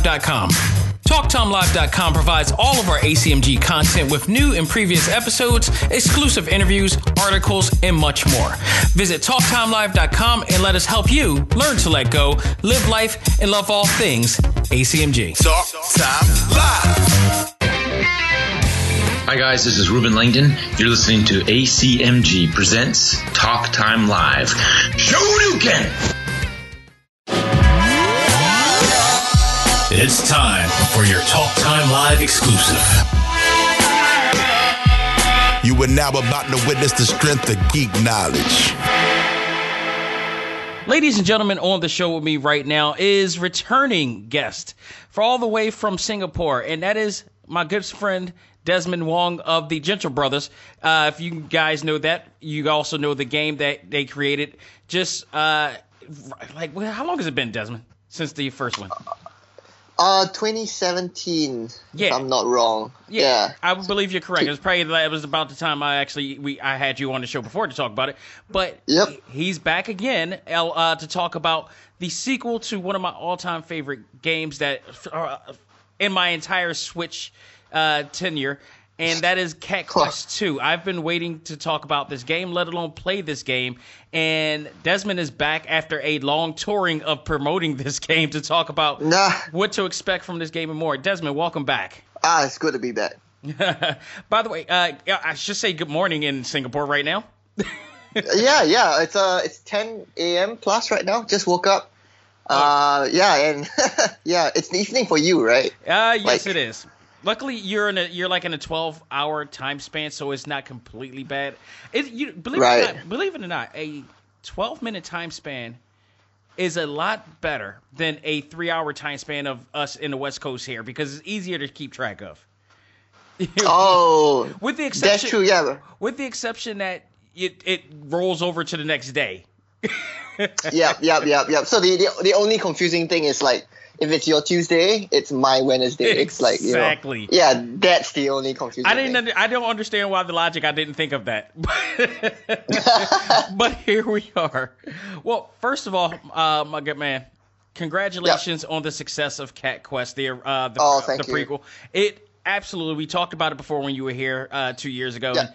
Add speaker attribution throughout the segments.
Speaker 1: TalkTimeLive.com. TalkTimeLive.com provides all of our ACMG content with new and previous episodes, exclusive interviews, articles, and much more. Visit TalkTimeLive.com and let us help you learn to let go, live life, and love all things ACMG.
Speaker 2: Talk Time Live.
Speaker 3: Hi guys, this is Ruben Langdon. You're listening to ACMG Presents Talk Time Live. Shoryuken!
Speaker 1: It's time for your Talk Time Live exclusive.
Speaker 2: You are now about to witness the strength of geek knowledge.
Speaker 1: Ladies and gentlemen, on the show with me right now is returning guest for all the way from Singapore, and that is my good friend Desmond Wong of the Gentle Brothers. Uh, if you guys know that, you also know the game that they created. Just uh, like, how long has it been, Desmond, since the first one?
Speaker 4: Uh, 2017.
Speaker 1: Yeah.
Speaker 4: If I'm not wrong.
Speaker 1: Yeah,
Speaker 4: Yeah.
Speaker 1: I believe you're correct. It was probably it was about the time I actually we I had you on the show before to talk about it. But
Speaker 4: Yep.
Speaker 1: he's back again uh, to talk about the sequel to one of my all-time favorite games that uh, in my entire Switch uh, tenure. And that is Cat Quest 2. I've been waiting to talk about this game, let alone play this game. And Desmond is back after a long touring of promoting this game to talk about
Speaker 4: Nah.
Speaker 1: what to expect from this game and more. Desmond, welcome back.
Speaker 4: Ah, it's good to be back.
Speaker 1: By the way, uh, I should say good morning in Singapore right now.
Speaker 4: yeah, yeah. It's uh, it's 10 a.m. plus right now. Just woke up. Uh, yeah, and yeah, it's the evening for you, right?
Speaker 1: Uh, yes,
Speaker 4: Like-
Speaker 1: it is. Luckily, you're in a you're like in a 12 hour time span, so it's not completely bad. It, you believe it or not, believe it or not, a 12 minute time span is a lot better than a three hour time span of us in the West Coast here because it's easier to keep track of.
Speaker 4: Oh,
Speaker 1: with the exception,
Speaker 4: that's true. Yeah,
Speaker 1: with the exception that it it rolls over to the next day.
Speaker 4: yep, yep, yep, yep. So the, the the only confusing thing is like if it's your Tuesday, it's my Wednesday. It's like you know,
Speaker 1: Exactly.
Speaker 4: yeah, that's the only confusion.
Speaker 1: I didn't.
Speaker 4: Thing.
Speaker 1: Under, I don't understand why the logic. I didn't think of that. but here we are. Well, first of all, uh, my good man, congratulations on the success of Cat Quest. The uh, the,
Speaker 4: Oh, thank
Speaker 1: the
Speaker 4: you.
Speaker 1: prequel. It absolutely. We talked about it before when you were here uh, two years ago.
Speaker 4: Yeah.
Speaker 1: and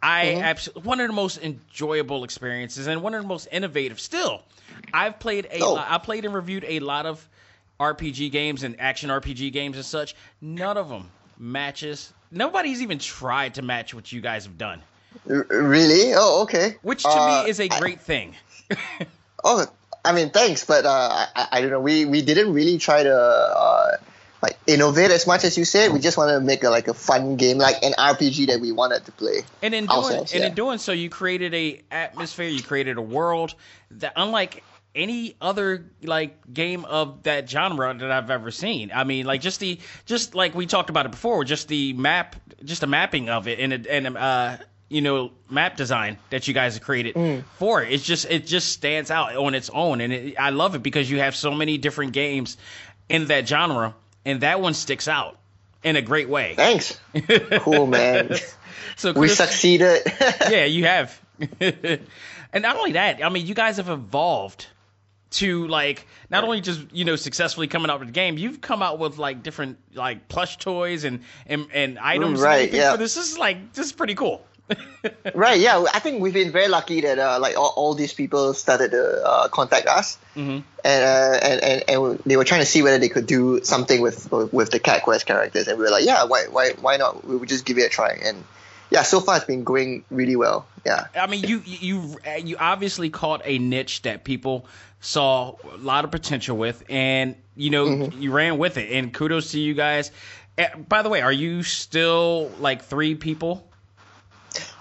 Speaker 1: I
Speaker 4: Mhm.
Speaker 1: absolutely one of the most enjoyable experiences and one of the most innovative. Still, I've played a
Speaker 4: Oh.
Speaker 1: lot, I played and reviewed a lot of RPG games and action RPG games and such. None of them matches. Nobody's even tried to match what you guys have done,
Speaker 4: really? Oh, okay.
Speaker 1: which to
Speaker 4: Uh,
Speaker 1: me is a great thing.
Speaker 4: Oh, I mean, thanks, but uh, I, I don't know. We we didn't really try to uh, like innovate as much as you said. We just wanted to make a, like a fun game, like an RPG that we wanted to play.
Speaker 1: And in doing and
Speaker 4: yeah.
Speaker 1: in doing so, you created a atmosphere. You created a world that, unlike any other like game of that genre that I've ever seen. I mean, like just the just like we talked about it before, just the map, just the mapping of it, and and uh, you know, map design that you guys have created
Speaker 4: Mm.
Speaker 1: for it. It's just it just stands out on its own, and it, I love it because you have so many different games in that genre, and that one sticks out in a great way.
Speaker 4: Thanks. Cool, man.
Speaker 1: So
Speaker 4: we succeeded.
Speaker 1: yeah, you have. and not only that, I mean, you guys have evolved to like not only just you know successfully coming out with the game, you've come out with like different like plush toys and and, and items
Speaker 4: right, yeah.
Speaker 1: this. Is like this is pretty cool.
Speaker 4: right? Yeah, I think we've been very lucky that uh, like all, all these people started to uh, contact us,
Speaker 1: Mhm.
Speaker 4: and, uh, and and and they were trying to see whether they could do something with with the Cat Quest characters, and we were like, yeah, why why why not? We would just give it a try, and yeah, so far it's been going really well. Yeah.
Speaker 1: I mean, you you you obviously caught a niche that people saw a lot of potential with, and you know
Speaker 4: Mm-hmm.
Speaker 1: you ran with it. And kudos to you guys. Eh, By the way, are you still like three people?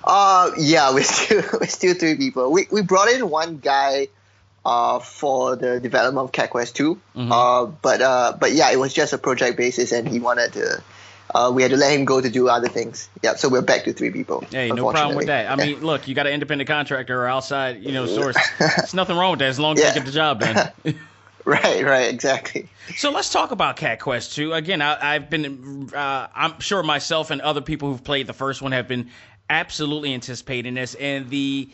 Speaker 4: Uh, yeah, we're still we're still three people. We we brought in one guy, uh, for the development of Cat Quest 2.
Speaker 1: Mm-hmm.
Speaker 4: Uh, but uh, but yeah, it was just a project basis, and he wanted to. Uh, we had to let him go to do other things. Yeah, so we're back to three people.
Speaker 1: Hey, no problem with that. I
Speaker 4: Yeah.
Speaker 1: mean, look, you got an independent contractor or outside, you know, source. There's nothing wrong with that as long as
Speaker 4: Yeah.
Speaker 1: they get the job done.
Speaker 4: right, right, exactly.
Speaker 1: So let's talk about Cat Quest 2. Again, I, I've been, uh, I'm sure myself and other people who've played the first one have been absolutely anticipating this, and the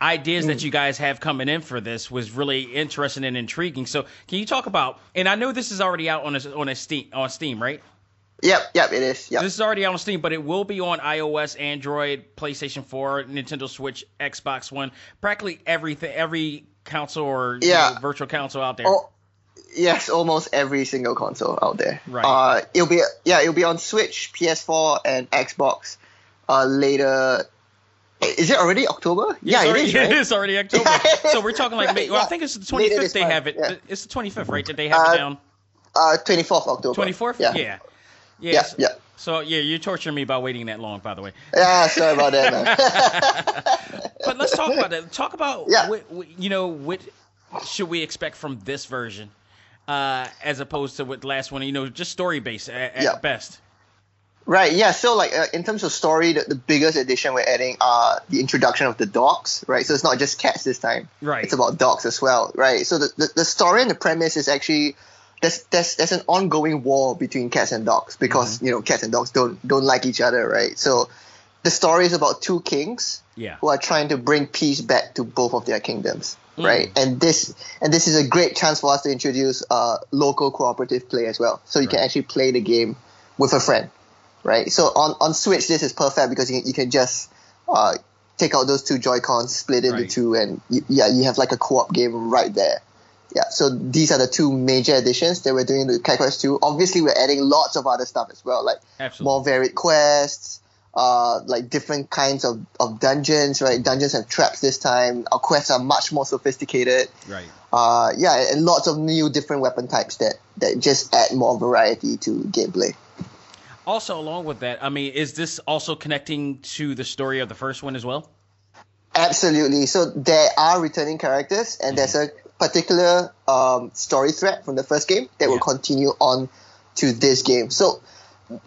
Speaker 1: ideas that you guys have coming in for this was really interesting and intriguing. So, can you talk about? And I know this is already out on a, on a Steam on Steam, right?
Speaker 4: Yep, yep, it is. Yep.
Speaker 1: This is already on Steam, but it will be on iOS, Android, PlayStation 4, Nintendo Switch, Xbox One, practically everything, every console or you know, virtual console out there.
Speaker 4: Oh, yes, almost every single console out there.
Speaker 1: Right.
Speaker 4: Uh, it'll be yeah, it'll be on Switch, PS4, and Xbox. Uh, later. Is it already October? yeah,
Speaker 1: it's already,
Speaker 4: it is. Right?
Speaker 1: it is already October. so we're talking like,
Speaker 4: Right,
Speaker 1: well, I think it's the 25th they
Speaker 4: month,
Speaker 1: have it.
Speaker 4: yeah.
Speaker 1: It's the 25th, right? That they have
Speaker 4: Uh,
Speaker 1: it down.
Speaker 4: Uh, twenty fourth October.
Speaker 1: 24th?
Speaker 4: Yeah.
Speaker 1: Yeah. Yeah.
Speaker 4: Yeah,
Speaker 1: so-
Speaker 4: yeah.
Speaker 1: So yeah, you're torturing me by waiting that long, by the way.
Speaker 4: Yeah, sorry about that, man.
Speaker 1: But let's talk about that. Talk about
Speaker 4: Yeah.
Speaker 1: what, what you know. What should we expect from this version, uh, as opposed to what the last one? You know, just story based at, at
Speaker 4: Yeah.
Speaker 1: best.
Speaker 4: Right, yeah. So, like, uh, in terms of story, the, the biggest addition we're adding are the introduction of the dogs, right? So it's not just cats this time.
Speaker 1: Right.
Speaker 4: It's about dogs as well, right? So the, the, the story and the premise is actually there's, there's there's an ongoing war between cats and dogs because you know cats and dogs don't don't like each other, right? So the story is about two kings
Speaker 1: Yeah.
Speaker 4: who are trying to bring peace back to both of their kingdoms,
Speaker 1: Mm.
Speaker 4: right? And this and this is a great chance for us to introduce uh, local cooperative play as well, so you can actually play the game with a friend, right? So on on Switch, this is perfect because you, you can just uh, take out those two Joy Cons, split into
Speaker 1: Right.
Speaker 4: two, and you, yeah, you have like a co-op game right there. Yeah, so these are the two major additions that we're doing to Cat Quest 2. Obviously, we're adding lots of other stuff as well, like
Speaker 1: Absolutely.
Speaker 4: more varied quests, uh, like different kinds of, of dungeons, right? Dungeons have traps this time. Our quests are much more sophisticated.
Speaker 1: Right.
Speaker 4: Uh, yeah, and lots of new different weapon types that, that just add more variety to gameplay.
Speaker 1: Also, along with that, I mean, is this also connecting to the story of the first one as well?
Speaker 4: Absolutely. So there are returning characters, and there's a particular um, story thread from the first game that will continue on to this game. So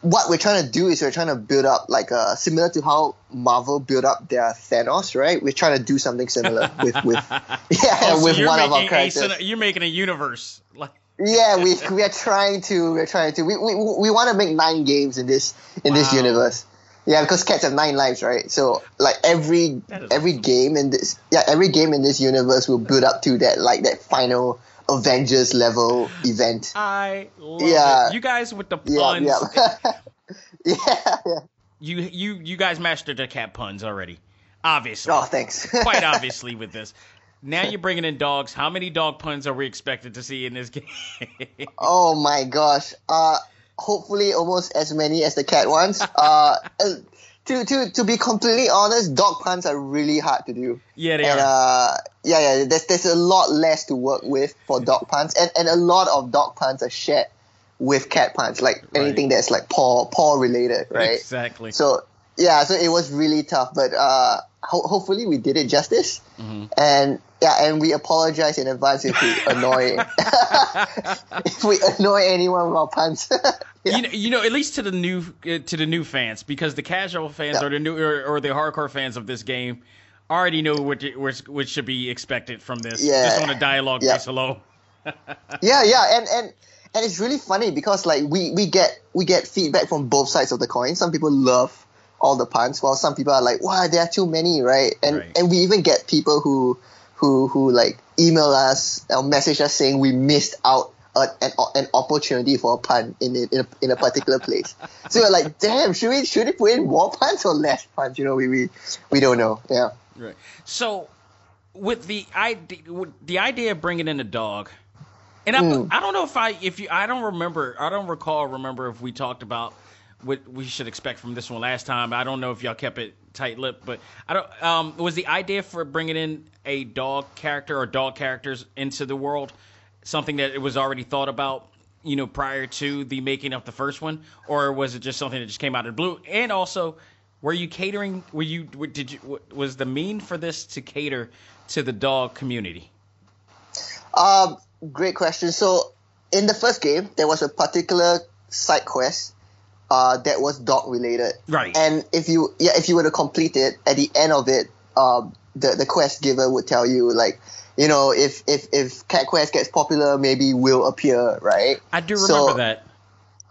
Speaker 4: what we're trying to do is we're trying to build up like a similar to how Marvel built up their Thanos, right? We're trying to do something similar with with yeah
Speaker 1: Oh, so
Speaker 4: with one of our
Speaker 1: a
Speaker 4: characters.
Speaker 1: cine- you're making a universe. Like,
Speaker 4: Yeah, we we are trying to we're trying to we we, we want to make nine games in this in this universe. Yeah, because cats have nine lives, right? So like every every game in this yeah every game in this universe will build up to that like that final Avengers level event.
Speaker 1: I love
Speaker 4: Yeah.
Speaker 1: it. You guys with the
Speaker 4: Yeah,
Speaker 1: puns.
Speaker 4: yeah, yeah, yeah.
Speaker 1: You you you guys mastered the cat puns already. Obviously.
Speaker 4: Oh, thanks.
Speaker 1: Quite obviously with this. Now you're bringing in dogs. How many dog puns are we expected to see in this game?
Speaker 4: Oh my gosh. Uh, hopefully almost as many as the cat ones. Uh, to to to be completely honest, dog puns are really hard to do.
Speaker 1: yeah, they
Speaker 4: and
Speaker 1: are.
Speaker 4: uh, yeah, yeah, there's there's a lot less to work with for dog puns, and and a lot of dog puns are shared with cat puns, like anything that's like paw paw related, right?
Speaker 1: Exactly.
Speaker 4: So yeah, so it was really tough, but uh, ho- hopefully we did it justice,
Speaker 1: Mm-hmm.
Speaker 4: and yeah, and we apologize in advance if we annoy if we annoy anyone with our puns. Yeah.
Speaker 1: You know, you know, at least to the new uh, to the new fans, because the casual fans
Speaker 4: Yeah.
Speaker 1: or the new or, or the hardcore fans of this game already know what what should be expected from this.
Speaker 4: Yeah.
Speaker 1: Just on a dialogue
Speaker 4: Yeah.
Speaker 1: base alone.
Speaker 4: yeah, yeah, and and and it's really funny because like we we get we get feedback from both sides of the coin. Some people love all the puns, while some people are like, "Wow, there are too many," right? And
Speaker 1: Right.
Speaker 4: and we even get people who who who like email us or message us saying we missed out a, an an opportunity for a pun in a, in a, in a particular place. so we're like, "Damn, should we should we put in more puns or less puns?" You know, we we we don't know. Yeah.
Speaker 1: Right. So, with the idea, with the idea of bringing in a dog, and I,
Speaker 4: Mm.
Speaker 1: I don't know if I, if you, I don't remember, I don't recall, remember if we talked about what we should expect from this one last time. I don't know if y'all kept it tight lipped, but I don't. Um, was the idea for bringing in a dog character or dog characters into the world something that it was already thought about? You know, prior to the making of the first one, or was it just something that just came out of the blue? And also, were you catering? Were you? Did you? Was the mean for this to cater to the dog community?
Speaker 4: Um, great question. So, in the first game, there was a particular side quest uh, that was dog related.
Speaker 1: Right.
Speaker 4: And if you yeah, if you were to complete it, at the end of it, um, the the quest giver would tell you like, you know, if if if Cat Quest gets popular, maybe will appear, right?
Speaker 1: I do remember
Speaker 4: So-
Speaker 1: that.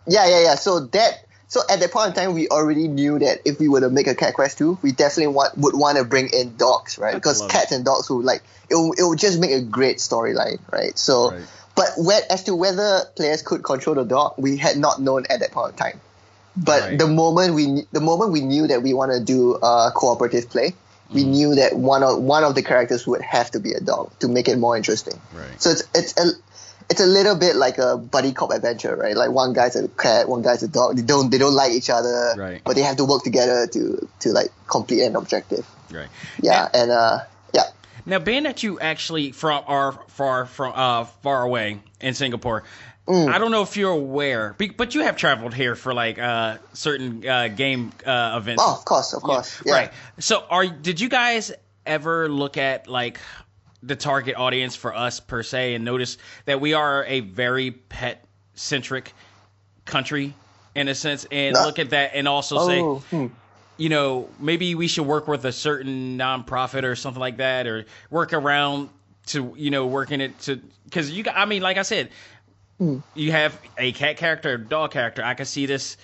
Speaker 4: Yeah, yeah, yeah. So that so at that point in time, we already knew that if we were to make a Cat Quest 2, we definitely want would want to bring in dogs, right? Because
Speaker 1: love it.
Speaker 4: cats and dogs would like it. It would just make a great storyline, right? So,
Speaker 1: Right.
Speaker 4: but where, as to whether players could control the dog, we had not known at that point in time. But
Speaker 1: Right.
Speaker 4: the moment we the moment we knew that we want to do uh, cooperative play, we
Speaker 1: Mm-hmm.
Speaker 4: knew that one of one of the characters would have to be a dog to make it more interesting.
Speaker 1: Right.
Speaker 4: So it's it's a it's a little bit like a buddy cop adventure, right? Like one guy's a cat, one guy's a dog. They don't they don't like each other,
Speaker 1: Right.
Speaker 4: but they have to work together to to like complete an objective.
Speaker 1: Right.
Speaker 4: Yeah, and uh, yeah.
Speaker 1: Now, being that you actually from are far from uh far away in Singapore,
Speaker 4: Mm.
Speaker 1: I don't know if you're aware, but you have traveled here for like uh certain uh, game uh, events.
Speaker 4: Oh, of course, of course. Yeah.
Speaker 1: Right. So, are did you guys ever look at like the target audience for us per se and notice that we are a very pet centric country in a sense, and
Speaker 4: No.
Speaker 1: look at that and also
Speaker 4: Oh,
Speaker 1: say,
Speaker 4: hmm.
Speaker 1: you know, maybe we should work with a certain nonprofit or something like that, or work around to, you know, working it to, because you I mean, like I said, you have a cat character, a dog character. I can see this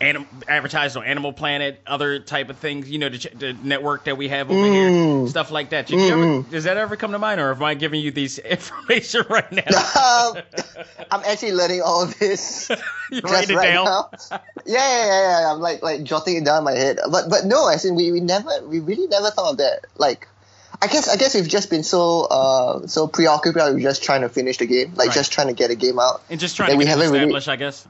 Speaker 1: anim- advertised on Animal Planet, other type of things, you know, the, ch- the network that we have over here, stuff like that. Did you ever, does that ever come to mind, or am I giving you these information right now?
Speaker 4: um, I'm actually learning all of this
Speaker 1: you write it
Speaker 4: right
Speaker 1: down.
Speaker 4: now. Yeah, yeah, yeah, yeah. I'm like like jotting it down in my head. But but no, I think we, we never we really never thought of that. Like I guess I guess we've just been so uh so preoccupied with just trying to finish the game, like
Speaker 1: Right.
Speaker 4: just trying to get a game out.
Speaker 1: And just trying to
Speaker 4: we haven't really-
Speaker 1: I guess.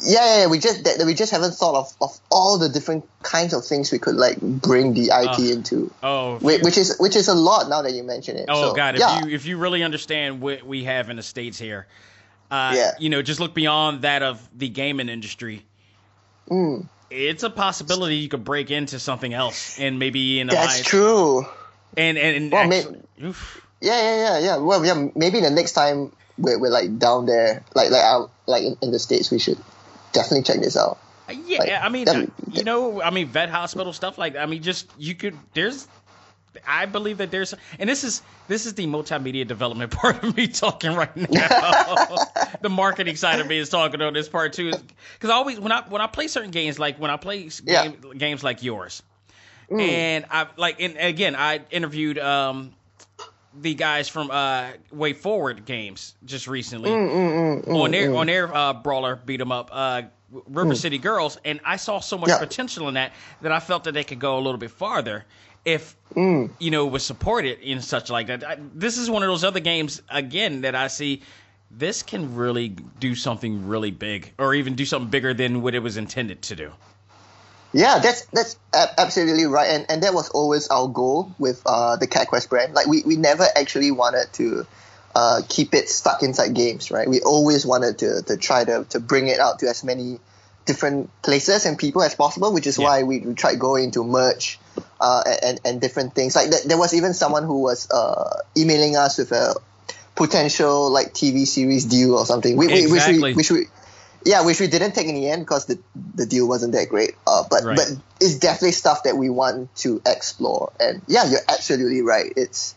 Speaker 4: Yeah, yeah, yeah, we just that, that we just haven't thought of, of all the different kinds of things we could like bring the IP
Speaker 1: Ugh.
Speaker 4: into.
Speaker 1: Oh, if
Speaker 4: Whi-
Speaker 1: you-
Speaker 4: Which is which is a lot now that you mention it.
Speaker 1: Oh
Speaker 4: So,
Speaker 1: God! If
Speaker 4: yeah.
Speaker 1: you if you really understand what we have in the states here, uh,
Speaker 4: Yeah.
Speaker 1: you know, just look beyond that of the gaming industry.
Speaker 4: Mm.
Speaker 1: It's a possibility you could break into something else and maybe in
Speaker 4: a
Speaker 1: That's
Speaker 4: true.
Speaker 1: And and, and
Speaker 4: Well,
Speaker 1: actually, oof.
Speaker 4: Yeah, yeah, yeah, yeah. Well, yeah. Maybe the next time we're, we're like down there, like like out like in, in the states, we should definitely check this out.
Speaker 1: Uh, yeah,
Speaker 4: like,
Speaker 1: I mean,
Speaker 4: that- uh,
Speaker 1: you know, I mean, vet hospital stuff like that. I mean, just you could. There's, I believe that there's, and this is this is the multimedia development part of me talking right now. the marketing side of me is talking on this part too, because I always when I when I play certain games, like when I play
Speaker 4: Yeah.
Speaker 1: game, games like yours,
Speaker 4: Mm.
Speaker 1: and I like, and again, I interviewed um the guys from uh WayForward Games just recently
Speaker 4: Mm,
Speaker 1: on their on their uh, brawler beat 'em up uh, River City Girls, and I saw so much
Speaker 4: Mm. Yeah.
Speaker 1: potential in that that I felt that they could go a little bit farther if
Speaker 4: Mm.
Speaker 1: you know was supported in such like that. I, this is one of those other games again that I see. This can really do something really big, or even do something bigger than what it was intended to do.
Speaker 4: Yeah, that's that's absolutely right, and and that was always our goal with uh, the Cat Quest brand. Like we, we never actually wanted to uh, keep it stuck inside games, right? We always wanted to to try to to bring it out to as many different places and people as possible, which is
Speaker 1: Yeah.
Speaker 4: why we, we tried going into merch uh, and and different things. Like th- there was even someone who was uh, emailing us with a potential like TV series deal or something. We, we,
Speaker 1: Exactly.
Speaker 4: Which we, which we yeah, which we didn't take in the end because the the deal wasn't that great. Uh, but
Speaker 1: Right.
Speaker 4: but it's definitely stuff that we want to explore. And yeah, you're absolutely right. It's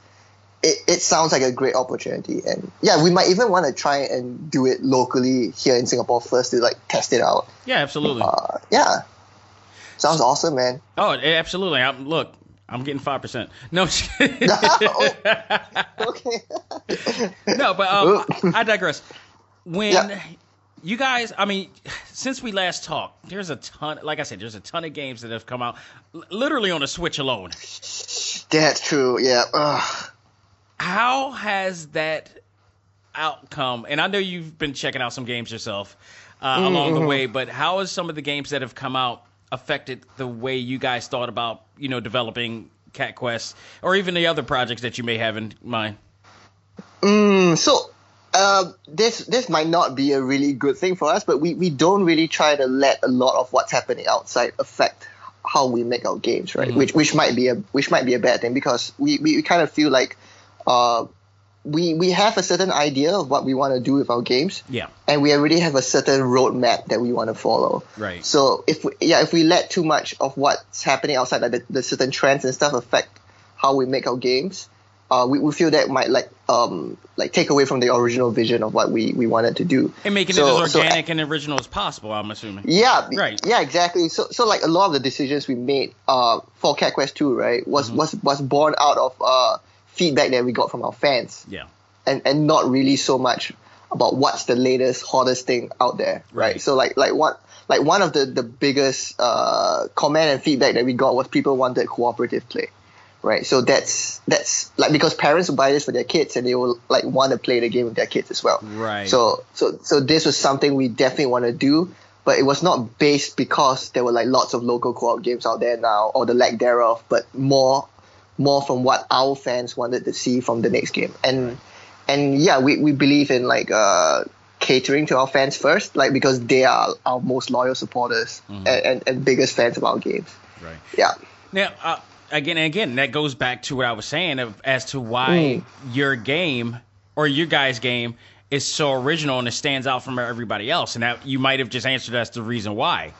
Speaker 4: it, it sounds like a great opportunity. And yeah, we might even want to try and do it locally here in Singapore first to like test it out.
Speaker 1: Yeah, absolutely.
Speaker 4: Uh, yeah, sounds awesome, man.
Speaker 1: oh, absolutely. I'm, look, I'm getting five percent. No, kidding.
Speaker 4: okay.
Speaker 1: no, but um, I, I digress. When
Speaker 4: Yeah.
Speaker 1: You guys, I mean, since we last talked, there's a ton. Like I said, there's a ton of games that have come out, l- literally on the Switch alone.
Speaker 4: That's true. Yeah. Ugh.
Speaker 1: How has that outcome? And I know you've been checking out some games yourself uh,
Speaker 4: Mm-hmm,
Speaker 1: along the way, but how has some of the games that have come out affected the way you guys thought about, you know, developing Cat Quest or even the other projects that you may have in mind?
Speaker 4: Mm, so uh, this this might not be a really good thing for us, but we, we don't really try to let a lot of what's happening outside affect how we make our games, right? Which which might be a which might be a bad thing because we, we, we kind of feel like uh, we we have a certain idea of what we want to do with our games,
Speaker 1: Yeah.
Speaker 4: and we already have a certain roadmap that we want to follow.
Speaker 1: Right.
Speaker 4: So if we, yeah, if we let too much of what's happening outside, like the, the certain trends and stuff, affect how we make our games, uh, we, we feel that might like um like take away from the original vision of what we, we wanted to do.
Speaker 1: And making
Speaker 4: So-
Speaker 1: it as
Speaker 4: so-
Speaker 1: organic and original as possible, I'm assuming.
Speaker 4: yeah,
Speaker 1: Right.
Speaker 4: Yeah, exactly. So, so like a lot of the decisions we made uh, for Cat Quest 2, right, was
Speaker 1: Mm-hmm.
Speaker 4: was was born out of uh, feedback that we got from our fans,
Speaker 1: Yeah.
Speaker 4: and and not really so much about what's the latest hottest thing out there, right?
Speaker 1: Right.
Speaker 4: So like like one like one of the the biggest uh, comment and feedback that we got was people wanted cooperative play. Right, so that's that's like because parents will buy this for their kids and they will like want to play the game with their kids as well.
Speaker 1: Right.
Speaker 4: So so so this was something we definitely want to do, but it was not based because there were like lots of local co-op games out there now or the lack thereof, but more more from what our fans wanted to see from the next game. And and yeah, we, we believe in like uh catering to our fans first, like because they are our most loyal supporters and, and, and biggest fans of our games.
Speaker 1: Right.
Speaker 4: Yeah.
Speaker 1: Now, uh, again and again, that goes back to what I was saying of, as to why mm. your game or your guys' game is so original and it stands out from everybody else. And that you might have just answered that's the reason why.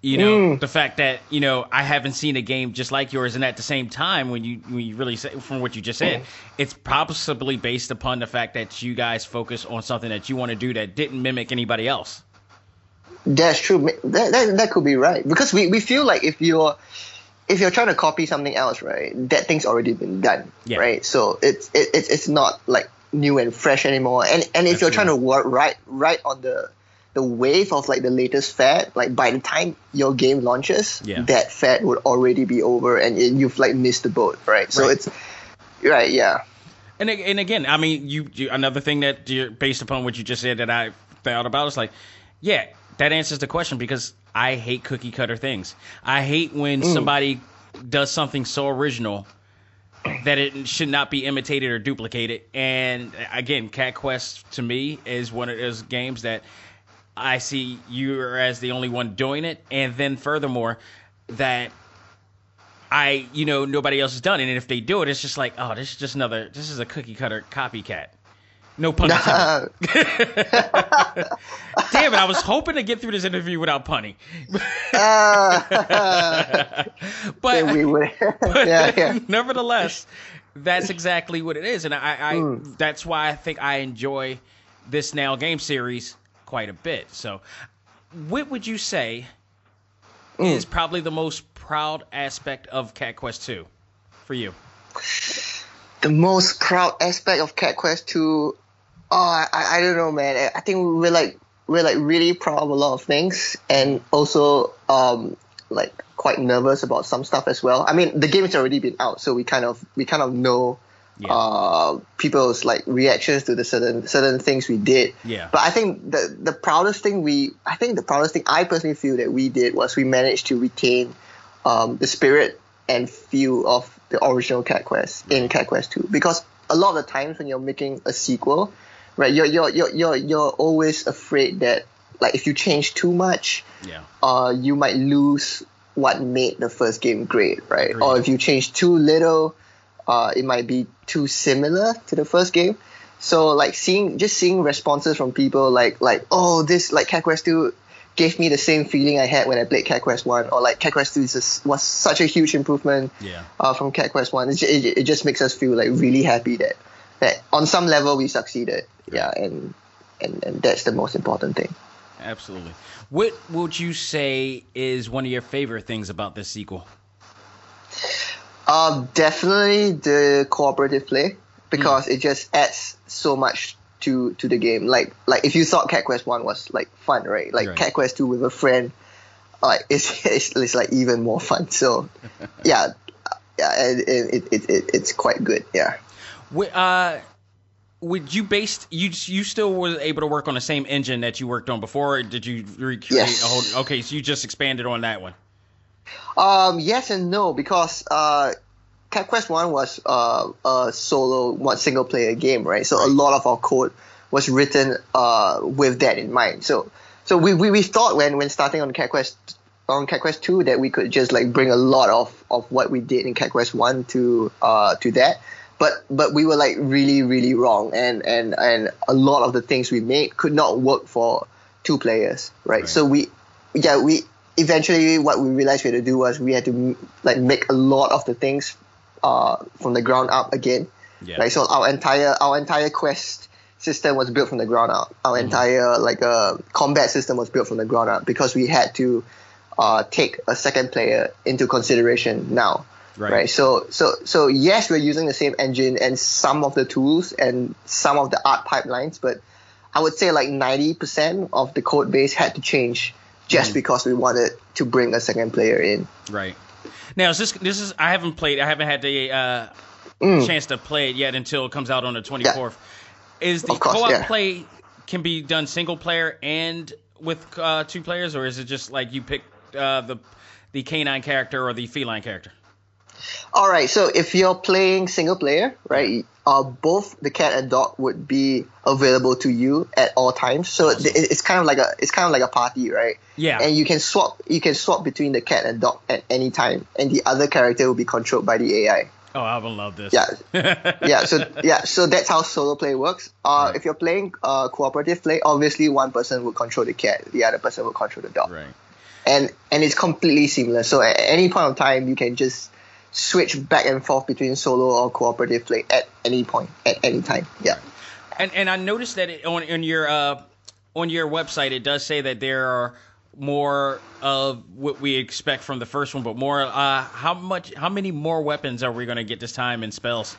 Speaker 1: You know, mm. the fact that you know I haven't seen a game just like yours, and at the same time, when you when you really say from what you just said, it's possibly based upon the fact that you guys focus on something that you want to do that didn't mimic anybody else.
Speaker 4: That's true. That, that, that could be right because we, we feel like if you're if you're trying to copy something else, right, that thing's already been done,
Speaker 1: Yeah.
Speaker 4: right? So it's it, it's it's not like new and fresh anymore. And and if you're trying to work right right on the the wave of like the latest fad, like by the time your game launches,
Speaker 1: Yeah.
Speaker 4: that fad would already be over and you've like missed the boat, right? So
Speaker 1: Right.
Speaker 4: it's right, yeah.
Speaker 1: And and again, I mean, you, you another thing that you're, based upon what you just said that I thought about is like, yeah, that answers the question because I hate cookie cutter things. I hate when somebody does something so original that it should not be imitated or duplicated. And again, Cat Quest to me is one of those games that I see you as the only one doing it, and then furthermore, that I, you know, nobody else has done it. And if they do it, it's just like, oh, this is just another, this is a cookie cutter copycat. No pun intended. Damn it, I was hoping to get through this interview without punning. but
Speaker 4: we would,
Speaker 1: but
Speaker 4: yeah, yeah.
Speaker 1: nevertheless, that's exactly what it is, and I, I
Speaker 4: Hmm.
Speaker 1: that's why I think I enjoy this now game series quite a bit. So, what would you say
Speaker 4: Hmm.
Speaker 1: is probably the most proud aspect of Cat Quest Two for you?
Speaker 4: the most proud aspect of Cat Quest 2, oh, I, I don't know, man. I- think we're like we're like really proud of a lot of things, and also um like quite nervous about some stuff as well. I mean, the game has already been out, so we kind of we kind of know
Speaker 1: Yeah.
Speaker 4: uh people's like reactions to the certain certain things we did.
Speaker 1: Yeah.
Speaker 4: But I think the the proudest thing we I think the proudest thing I personally feel that we did was we managed to retain um, the spirit and feel of the original Cat Quest in Cat Quest 2 because a lot of the times when you're making a sequel, right, you're you're you're you're, you're always afraid that like if you change too much,
Speaker 1: Yeah.
Speaker 4: uh, you might lose what made the first game great, right?
Speaker 1: Agreed.
Speaker 4: Or if you change too little, uh, it might be too similar to the first game. So like seeing just seeing responses from people like like oh this like Cat Quest 2 gave me the same feeling I had when I played Cat Quest 1 or like Cat Quest 2 is just, was such a huge improvement
Speaker 1: Yeah.
Speaker 4: uh, from Cat Quest 1 it, it, it just makes us feel like really happy that that on some level we succeeded yeah and and, and that's the most important thing
Speaker 1: Absolutely. What would you say is one of your favorite things about this sequel?
Speaker 4: Um, definitely the cooperative play because it just adds so much to to the game. Like like if you thought Cat Quest One was like fun, right? Like
Speaker 1: Right.
Speaker 4: Cat Quest Two with a friend, like it's it's, it's like even more fun. So yeah, yeah, it, it, it, it it's quite good. Yeah.
Speaker 1: Wh- Uh, would you based you you still was able to work on the same engine that you worked on before? Or did you recreate
Speaker 4: Yes.
Speaker 1: a whole? Okay, so you just expanded on that one.
Speaker 4: Um, yes and no because uh, Cat Quest One was uh, a solo one single player game, right? So a lot of our code was written uh, with that in mind. So so we, we, we thought when when starting on Cat Quest on Cat Quest Two that we could just like bring a lot of, of what we did in Cat Quest One to uh to that. But but we were like really really wrong, and and and a lot of the things we made could not work for two players, right?
Speaker 1: Right.
Speaker 4: So we, yeah, we eventually what we realized we had to do was we had to like make a lot of the things uh, from the ground up again.
Speaker 1: Yeah.
Speaker 4: Right. So our entire our entire quest system was built from the ground up. Our
Speaker 1: Mm-hmm.
Speaker 4: entire like uh, combat system was built from the ground up because we had to uh, take a second player into consideration now.
Speaker 1: Right.
Speaker 4: So so so yes, we're using the same engine and some of the tools and some of the art pipelines, but I would say like ninety percent of the code base had to change just
Speaker 1: Mm.
Speaker 4: because we wanted to bring a second player in.
Speaker 1: Right. Now is this this is I haven't played I haven't had the uh,
Speaker 4: Mm.
Speaker 1: chance to play it yet until it comes out on the 24th. Yeah. Is the
Speaker 4: course,
Speaker 1: co-op
Speaker 4: yeah.
Speaker 1: play can be done single player and with uh, two players, or is it just like you pick uh, the the canine character or the feline character?
Speaker 4: All right, so if you're playing single player, right, uh, both the cat and dog would be available to you at all times. So it, it's kind of like a it's kind of like a party, right?
Speaker 1: Yeah.
Speaker 4: And you can swap you can swap between the cat and dog at any time, and the other character will be controlled by the AI.
Speaker 1: Oh, I would love this.
Speaker 4: Yeah. yeah, so yeah, so that's how solo play works. Uh, if you're playing uh, cooperative play, obviously one person will control the cat, the other person will control the dog
Speaker 1: Right.
Speaker 4: and and it's completely seamless. So at any point of time, you can just switch back and forth between solo or cooperative play at any point, at any time. Yeah.
Speaker 1: And and I noticed that it, on on your uh, on your website it does say that there are more of what we expect from the first one, but more. Uh, how much? How many more weapons are we going to get this time in spells?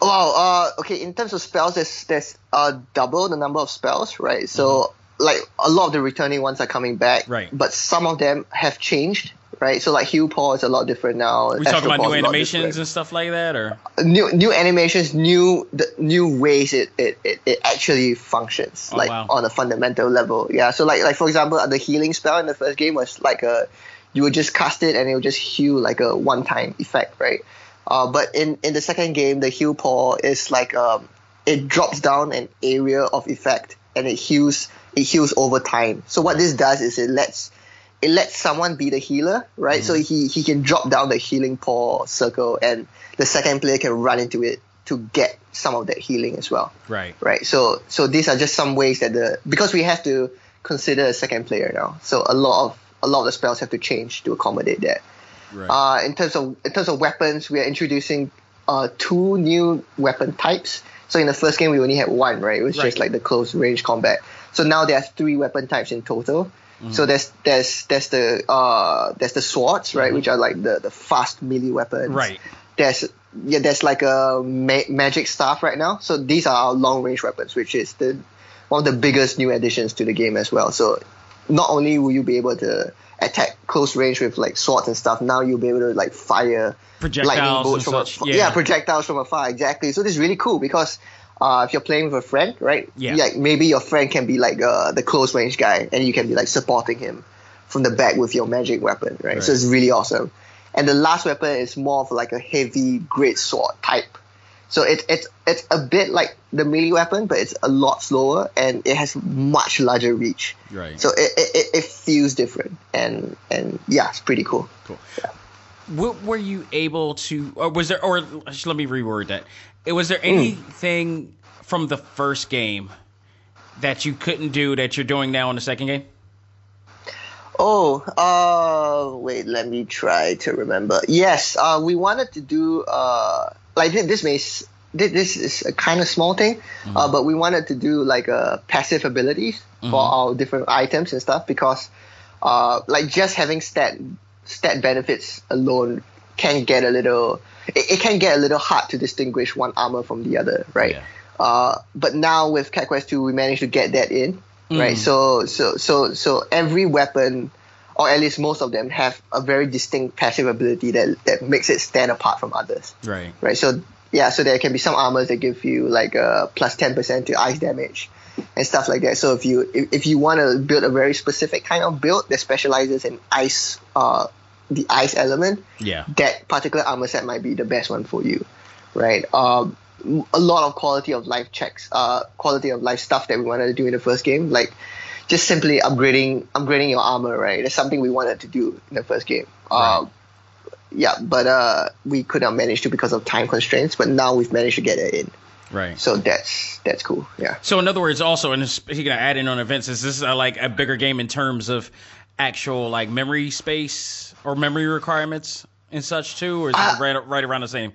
Speaker 4: Well, uh, okay. In terms of spells, there's there's uh double the number of spells, right? So like a lot of the returning ones are coming back,
Speaker 1: Mm-hmm. Right.
Speaker 4: But some of them have changed, right? So like Heal Paw is a lot different now.
Speaker 1: we talking about
Speaker 4: Astropaw's
Speaker 1: new animations and stuff like that, or
Speaker 4: new new animations, new the new ways it, it, it, it actually functions,
Speaker 1: Oh,
Speaker 4: like
Speaker 1: wow.
Speaker 4: on a fundamental level. Yeah. So like like for example, the healing spell in the first game was like a you would just cast it and it would just heal like a one time effect, right? Uh, but in in the second game, the heal paw is like um it drops down an area of effect and it heals it heals over time. So what this does is it lets it lets someone be the healer, right? So he, he can drop down the healing paw circle and the second player can run into it to get some of that healing as well.
Speaker 1: right?
Speaker 4: Right. So so these are just some ways that the because we have to consider a second player now. So a lot of a lot of the spells have to change to accommodate that.
Speaker 1: Right.
Speaker 4: Uh, in terms of in terms of weapons, we are introducing uh, two new weapon types. So in the first game, we only had one, right? It was just like the close range combat. So now there's three weapon types in total.
Speaker 1: Mm-hmm.
Speaker 4: So there's there's there's the uh there's the swords, right, which are like the the fast melee weapons.
Speaker 1: Mm-hmm. Right.
Speaker 4: There's yeah, there's like a ma- magic staff right now. So these are our long range weapons, which is the one of the biggest new additions to the game as well. So not only will you be able to attack close range with like swords and stuff, now you'll be able to like fire
Speaker 1: Projectiles
Speaker 4: lightning bolts from
Speaker 1: such,
Speaker 4: afar.
Speaker 1: yeah.
Speaker 4: yeah, projectiles from afar. Exactly. So this is really cool because uh, if you're playing with a friend, right?
Speaker 1: Yeah.
Speaker 4: Like maybe your friend can be like uh, the close range guy, and you can be like supporting him from the back with your magic weapon, right? So it's really awesome. And the last weapon is more of like a heavy great sword type. So it's it's it's a bit like the melee weapon, but it's a lot slower and it has much larger reach.
Speaker 1: Right.
Speaker 4: So it, it, it- feels different and and yeah, it's pretty cool.
Speaker 1: Cool. What were you able to, or was there, or let me reword that. Was there anything from the first game that you couldn't do that you're doing now in the second game?
Speaker 4: Oh, uh, wait, let me try to remember. Yes, uh, we wanted to do, uh, like this may, this is a kind of small thing, uh, but we wanted to do like uh, passive abilities for our different items and stuff because, uh, like just having stat, stat benefits alone can get a little, it, it can get a little hard to distinguish one armor from the other, right?
Speaker 1: Yeah.
Speaker 4: Uh, but now with Cat Quest 2, we managed to get that in, right? So, so, so, so every weapon, or at least most of them, have a very distinct passive ability that, that makes it stand apart from others,
Speaker 1: Right.
Speaker 4: right? So, yeah, so there can be some armors that give you like a plus 10% to ice damage and stuff like that. So if you if, if you want to build a very specific kind of build that specializes in ice, uh, the ice element,
Speaker 1: Yeah.
Speaker 4: that particular armor set might be the best one for you, right? Um, a lot of quality of life checks, uh, quality of life stuff that we wanted to do in the first game, like just simply upgrading upgrading your armor, right? That's something we wanted to do in the first game. Um, yeah, but uh, we could not manage to because of time constraints. But now we've managed to get it in.
Speaker 1: Right.
Speaker 4: So that's that's cool. Yeah.
Speaker 1: So in other words, also, and speaking of adding on events, is this uh, like a bigger game in terms of actual like memory space or memory requirements and such too, or is
Speaker 4: Uh,
Speaker 1: it right right around the same?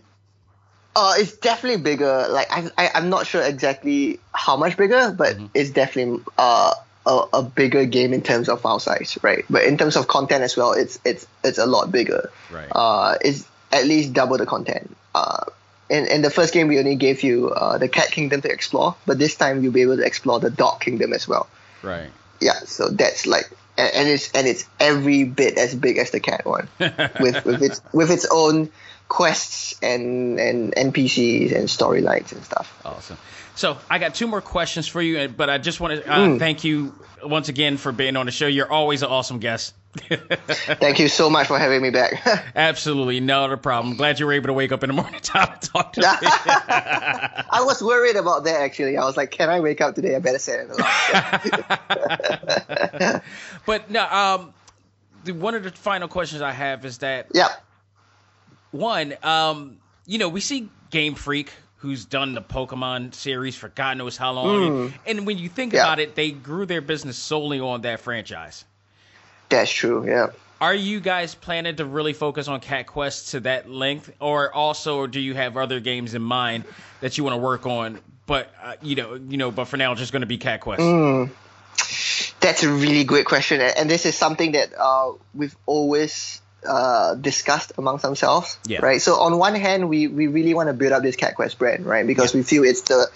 Speaker 4: Uh, it's definitely bigger. Like I, I I'm not sure exactly how much bigger, but
Speaker 1: Mm-hmm.
Speaker 4: it's definitely uh a, a bigger game in terms of file size, right? But in terms of content as well, it's it's it's a lot bigger.
Speaker 1: Right.
Speaker 4: Uh, it's at least double the content. Uh, in, in the first game, we only gave you uh, the cat kingdom to explore, but this time you'll be able to explore the dog kingdom as well.
Speaker 1: Right.
Speaker 4: Yeah, so that's like, and, and it's and it's every bit as big as the cat one, with with its with its own quests and and NPCs and storylines and stuff.
Speaker 1: Awesome. So I got two more questions for you, but I just want to uh,
Speaker 4: Mm.
Speaker 1: thank you once again for being on the show. You're always an awesome guest.
Speaker 4: Thank you so much for having me back.
Speaker 1: Absolutely, not a problem. Glad you were able to wake up in the morning time to talk to me.
Speaker 4: I was worried about that actually. I was like, can I wake up today? I better an alarm.
Speaker 1: but no, um, the, one of the final questions I have is that
Speaker 4: yep.
Speaker 1: One, um, you know, we see Game Freak who's done the Pokemon series for God knows how long,
Speaker 4: Mm.
Speaker 1: and when you think
Speaker 4: Yeah.
Speaker 1: about it, they grew their business solely on that franchise.
Speaker 4: That's true. Yeah.
Speaker 1: Are you guys planning to really focus on Cat Quest to that length, or also do you have other games in mind that you want to work on? But uh, you know, you know, but for now, just going to be Cat Quest.
Speaker 4: Mm. That's a really great question, and and this is something that uh, we've always uh, discussed amongst themselves,
Speaker 1: Yeah.
Speaker 4: right? So on one hand, we, we really want to build up this Cat Quest brand, right? Because we feel it's the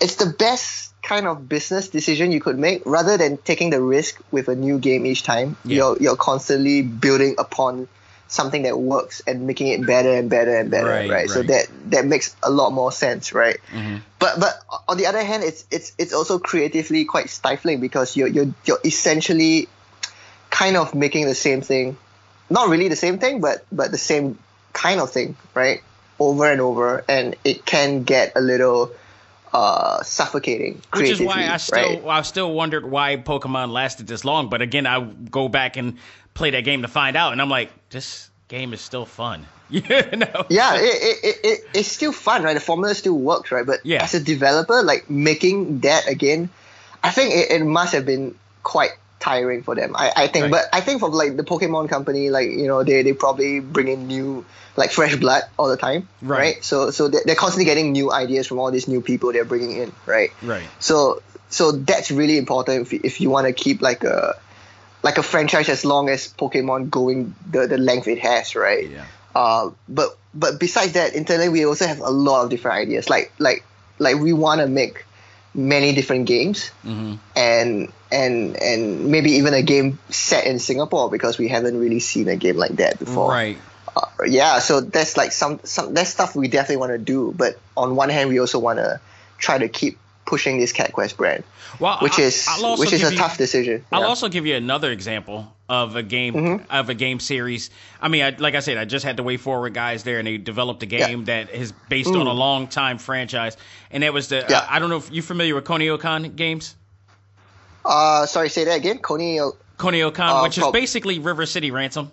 Speaker 4: it's the best kind of business decision you could make, rather than taking the risk with a new game each time.
Speaker 1: Yeah.
Speaker 4: You're you're constantly building upon something that works and making it better and better and better,
Speaker 1: Right,
Speaker 4: right? So that that makes a lot more sense, right?
Speaker 1: Mm-hmm.
Speaker 4: But but on the other hand, it's it's it's also creatively quite stifling because you're you're you're essentially kind of making the same thing, not really the same thing, but but the same kind of thing, right? Over and over, and it can get a little uh, suffocating.
Speaker 1: Which is why I still
Speaker 4: right?
Speaker 1: I still wondered why Pokemon lasted this long. But again, I go back and play that game to find out, and I'm like, this game is still fun. you know?
Speaker 4: yeah, it, it, it, it, it's still fun, right? The formula still works, right? But
Speaker 1: Yeah.
Speaker 4: as a developer, like making that again, I think it, it must have been quite tiring for them. I, I think,
Speaker 1: Right.
Speaker 4: but I think for like the Pokemon company, like you know, they, they probably bring in new, like fresh blood all the time,
Speaker 1: Right.
Speaker 4: So so they're, they're constantly getting new ideas from all these new people they're bringing in, right?
Speaker 1: Right.
Speaker 4: So so that's really important if, if you want to keep like a like a franchise as long as Pokemon going the, the length it has, right?
Speaker 1: Yeah.
Speaker 4: Uh, but but besides that, internally we also have a lot of different ideas. Like like like we want to make many different games,
Speaker 1: Mm-hmm.
Speaker 4: and and and maybe even a game set in Singapore because we haven't really seen a game like that before.
Speaker 1: Right.
Speaker 4: Uh, yeah, so that's like some some that's stuff we definitely want to do. But on one hand, we also want to try to keep pushing this Cat Quest brand,
Speaker 1: Well,
Speaker 4: which
Speaker 1: I-
Speaker 4: is which is a
Speaker 1: you-
Speaker 4: tough decision.
Speaker 1: I'll
Speaker 4: Yeah.
Speaker 1: also give you another example of a game
Speaker 4: Mm-hmm.
Speaker 1: of a game series. I mean, I, like I said, I just had the WayForward guys there, and they developed a game that is based on a long time franchise, and that was the.
Speaker 4: Mm. Yeah.
Speaker 1: Uh, I don't know if you're familiar with Kunio-kun games.
Speaker 4: Uh, sorry, say that again. Coney.
Speaker 1: Kunio-kun,
Speaker 4: Uh,
Speaker 1: which is basically River City Ransom.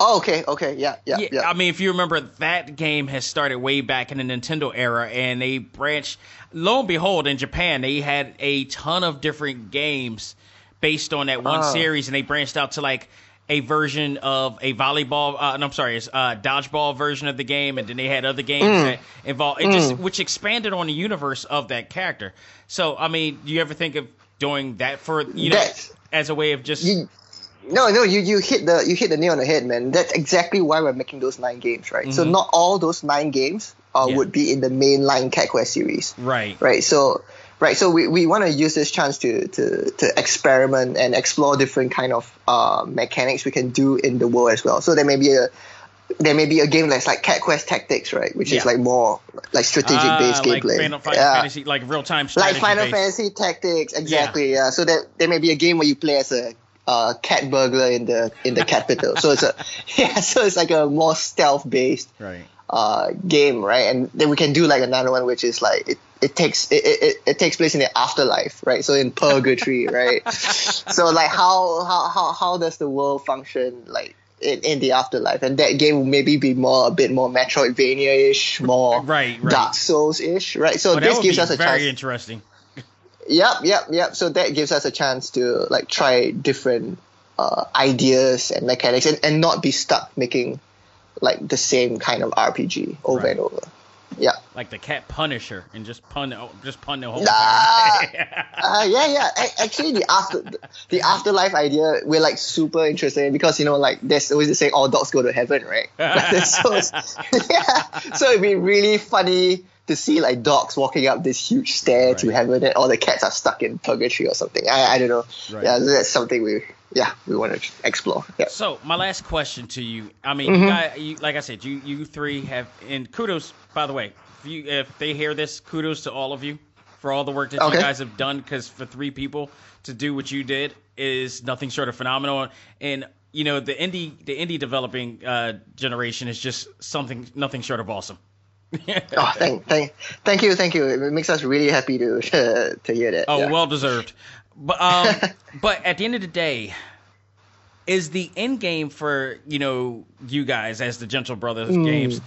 Speaker 4: Oh, okay, okay, yeah, yeah,
Speaker 1: Yeah,
Speaker 4: yeah.
Speaker 1: I mean, if you remember, that game has started way back in the Nintendo era, and they branched. Lo and behold, in Japan, they had a ton of different games based on that one
Speaker 4: Oh.
Speaker 1: series, and they branched out to like a version of a volleyball. Uh, no, I'm sorry, it's a dodgeball version of the game, and then they had other games
Speaker 4: Mm.
Speaker 1: that involved it, just which expanded on the universe of that character. So, I mean, do you ever think of doing that for you know as a way of just
Speaker 4: You, no, no, you, you hit the you hit the nail on the head, man. That's exactly why we're making those nine games, right? So not all those nine games uh,
Speaker 1: Mm-hmm. Yeah.
Speaker 4: would be in the mainline Cat Quest series,
Speaker 1: right?
Speaker 4: right? So right, so we, we want to use this chance to, to to experiment and explore different kind of uh, mechanics we can do in the world as well. So there may be a there may be a game that's like Cat Quest Tactics, right? Which
Speaker 1: Yeah.
Speaker 4: is like more like strategic based
Speaker 1: Ah, like
Speaker 4: gameplay.
Speaker 1: Final Fi-
Speaker 4: yeah.
Speaker 1: Fantasy, like real time
Speaker 4: like. Final
Speaker 1: based.
Speaker 4: Fantasy Tactics, exactly. Yeah. So that there may be a game where you play as a uh, cat burglar in the in the capital. so it's a yeah. So it's like a more stealth based
Speaker 1: Right.
Speaker 4: uh, game, right? And then we can do like another one which is like it, it takes it, it, it- takes place in the afterlife, right? So in purgatory, right? so like how, how how how does the world function like in, in the afterlife, and that game will maybe be more a bit more Metroidvania-ish, more
Speaker 1: Right, right.
Speaker 4: Dark Souls-ish, right? So
Speaker 1: Oh,
Speaker 4: this gives us a
Speaker 1: very
Speaker 4: chance.
Speaker 1: interesting.
Speaker 4: Yep, yep, yep. So that gives us a chance to like try different uh, ideas and mechanics, and, and not be stuck making like the same kind of RPG over
Speaker 1: Right.
Speaker 4: and over. Yeah.
Speaker 1: Like the cat Punisher and just pun just pun the whole time.
Speaker 4: Uh, yeah, yeah. A- Actually, the after the afterlife idea we're like super interested in because you know like there's always the saying all dogs go to heaven, right? so yeah, so it'd be really funny to see like dogs walking up this huge stair to heaven, and all the cats are stuck in purgatory or something. I, I don't know.
Speaker 1: Right.
Speaker 4: Yeah, that's something we yeah we want to explore. Yeah.
Speaker 1: So my last question to you, I mean,
Speaker 4: Mm-hmm.
Speaker 1: you guys, you, like I said, you you three have, and kudos by the way, if you if they hear this, kudos to all of you for all the work that
Speaker 4: Okay.
Speaker 1: you guys have done. Because for three people to do what you did is nothing short of phenomenal. And you know, the indie the indie developing uh, generation is just something nothing short of awesome.
Speaker 4: Oh, thank, thank, thank you, thank you. It makes us really happy to to hear that.
Speaker 1: Oh,
Speaker 4: yeah.
Speaker 1: well deserved. But um, but at the end of the day, is the end game for you know you guys as the Gentle Brothers
Speaker 4: Hmm.
Speaker 1: games?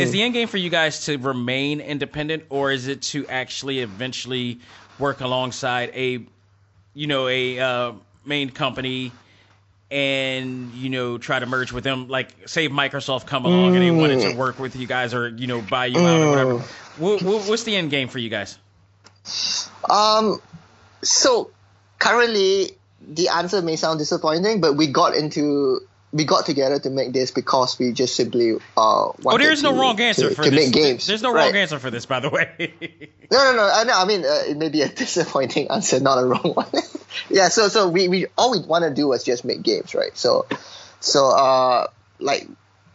Speaker 1: Is the end game for you guys to remain independent, or is it to actually eventually work alongside a, you know, a uh, main company, and you know try to merge with them? Like, say Microsoft come along and they wanted to work with you guys, or you know buy you out or whatever. What, what, what's the end game for you guys?
Speaker 4: Um, so currently the answer may sound disappointing, but we got into we got together to make this because we just simply uh.
Speaker 1: Oh,
Speaker 4: wanted
Speaker 1: there is no
Speaker 4: to-
Speaker 1: wrong answer
Speaker 4: to,
Speaker 1: for
Speaker 4: to
Speaker 1: this.
Speaker 4: make games.
Speaker 1: There's no
Speaker 4: right.
Speaker 1: wrong answer for this, by the way.
Speaker 4: No, no, no. I know. I mean, uh, it may be a disappointing answer, not a wrong one. yeah. So, so we, we all we want to do was just make games, right? So, so uh, like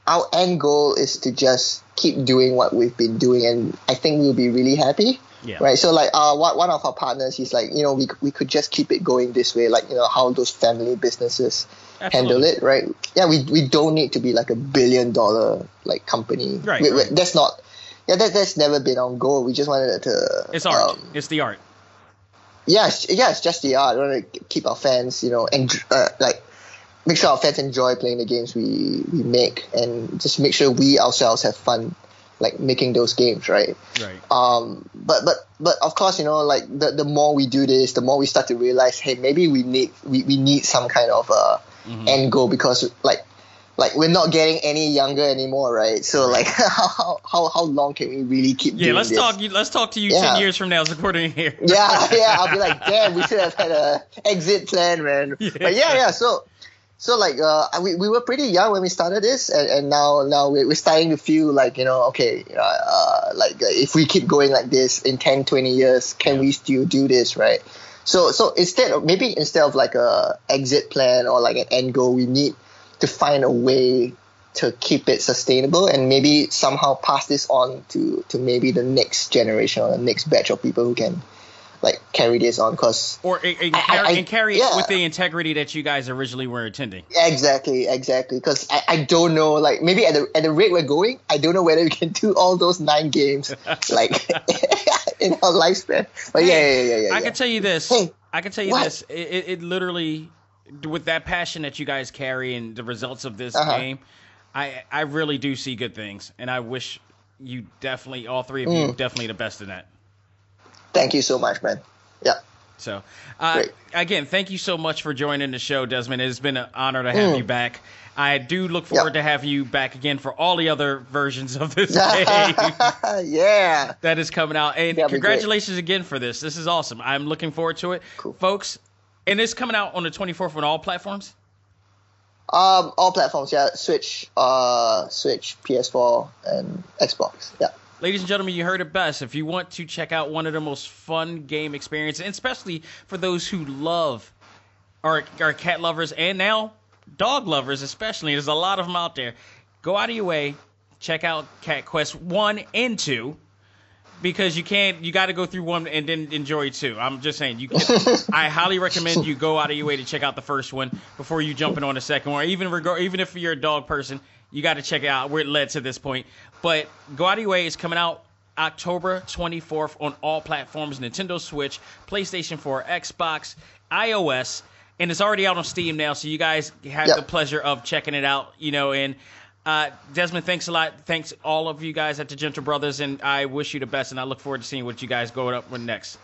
Speaker 4: our end goal is to just keep doing what we've been doing, and I think we'll be really happy.
Speaker 1: Yeah.
Speaker 4: Right. So, like, uh, one one of our partners, he's like, you know, we we could just keep it going this way, like you know how those family businesses handle it, right? Yeah. We we don't need to be like a billion dollar like company.
Speaker 1: Right,
Speaker 4: We-
Speaker 1: right.
Speaker 4: That's not. Yeah, that, that's never been our goal. We just wanted to.
Speaker 1: It's art.
Speaker 4: um,
Speaker 1: it's the art.
Speaker 4: Yes, yeah, it's just the art. We want to keep our fans, you know, and uh, like make sure our fans enjoy playing the games we we make, and just make sure we ourselves have fun, like making those games, right?
Speaker 1: Right.
Speaker 4: Um, but but but of course, you know, like the the more we do this, the more we start to realize, hey, maybe we need we, we need some kind of uh
Speaker 1: Mm-hmm.
Speaker 4: end goal because like like we're not getting any younger anymore, right? So like how how how long can we really keep?
Speaker 1: Yeah,
Speaker 4: doing
Speaker 1: let's
Speaker 4: this?
Speaker 1: talk. Let's talk to you
Speaker 4: Yeah.
Speaker 1: ten years from now, according here.
Speaker 4: yeah, yeah. I'll be like, damn, we should have had a exit plan, man. But yeah, yeah. So, so like, uh, we, we were pretty young when we started this, and, and now now we're, starting to feel like you know, okay, uh, uh, like uh, if we keep going like this in 10, 20 years, can we still do this, right? So so instead of maybe instead of like a exit plan or like an end goal, we need to find a way to keep it sustainable and maybe somehow pass this on to to maybe the next generation or the next batch of people who can like carry this on because
Speaker 1: Or and, and
Speaker 4: I-
Speaker 1: carry,
Speaker 4: I-
Speaker 1: and carry
Speaker 4: yeah.
Speaker 1: it with the integrity that you guys originally were intending.
Speaker 4: exactly exactly because I, I don't know like maybe at the at the rate we're going i don't know whether we can do all those nine games like in our lifespan but yeah yeah yeah yeah,
Speaker 1: I
Speaker 4: yeah.
Speaker 1: can tell you this.
Speaker 4: Hey,
Speaker 1: I can tell you
Speaker 4: what?
Speaker 1: this. It, it, it literally, with that passion that you guys carry and the results of this
Speaker 4: Uh-huh.
Speaker 1: game, I I really do see good things, and I wish you definitely, all three of
Speaker 4: Mm.
Speaker 1: you, definitely the best in that.
Speaker 4: Thank you so much man yeah
Speaker 1: So, uh, again, thank you so much for joining the show, Desmond. It's been an honor to have
Speaker 4: Mm.
Speaker 1: you back. I do look forward to have you back again for all the other versions of this game
Speaker 4: yeah
Speaker 1: that is coming out. And
Speaker 4: That'd
Speaker 1: congratulations again for this. This is awesome. I'm looking forward to it,
Speaker 4: Cool.
Speaker 1: folks. And it's coming out on the 24th on all platforms.
Speaker 4: um all platforms yeah switch uh switch ps4 and xbox yeah
Speaker 1: Ladies and gentlemen, you heard it best. If you want to check out one of the most fun game experiences, and especially for those who love our, our cat lovers and now dog lovers, especially, there's a lot of them out there. Go out of your way, check out Cat Quest 1 and 2 because you can't you got to go through one and then enjoy two. I'm just saying you I highly recommend you go out of your way to check out the first one before you jump in on the second one. Even reg- even if you're a dog person, you got to check it out where it led to this point. But go out of your way. It's coming out October 24th on all platforms: Nintendo Switch, PlayStation 4, Xbox, iOS. and it's already out on Steam now, so you guys have
Speaker 4: Yep.
Speaker 1: the pleasure of checking it out. You know, and uh, Desmond, thanks a lot. Thanks all of you guys at the Gentle Brothers, and I wish you the best. And I look forward to seeing what you guys go up with next.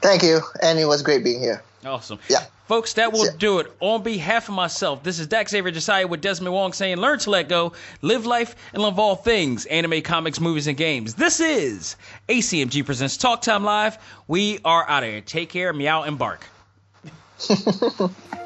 Speaker 4: Thank you, and it was great being here.
Speaker 1: Awesome.
Speaker 4: Yeah.
Speaker 1: Folks, that will do it. On behalf of myself, this is Dax Xavier Josiah with Desmond Wong saying, learn to let go, live life, and love all things anime, comics, movies, and games. This is ACMG Presents Talk Time Live. We are out of here. Take care, meow, and bark.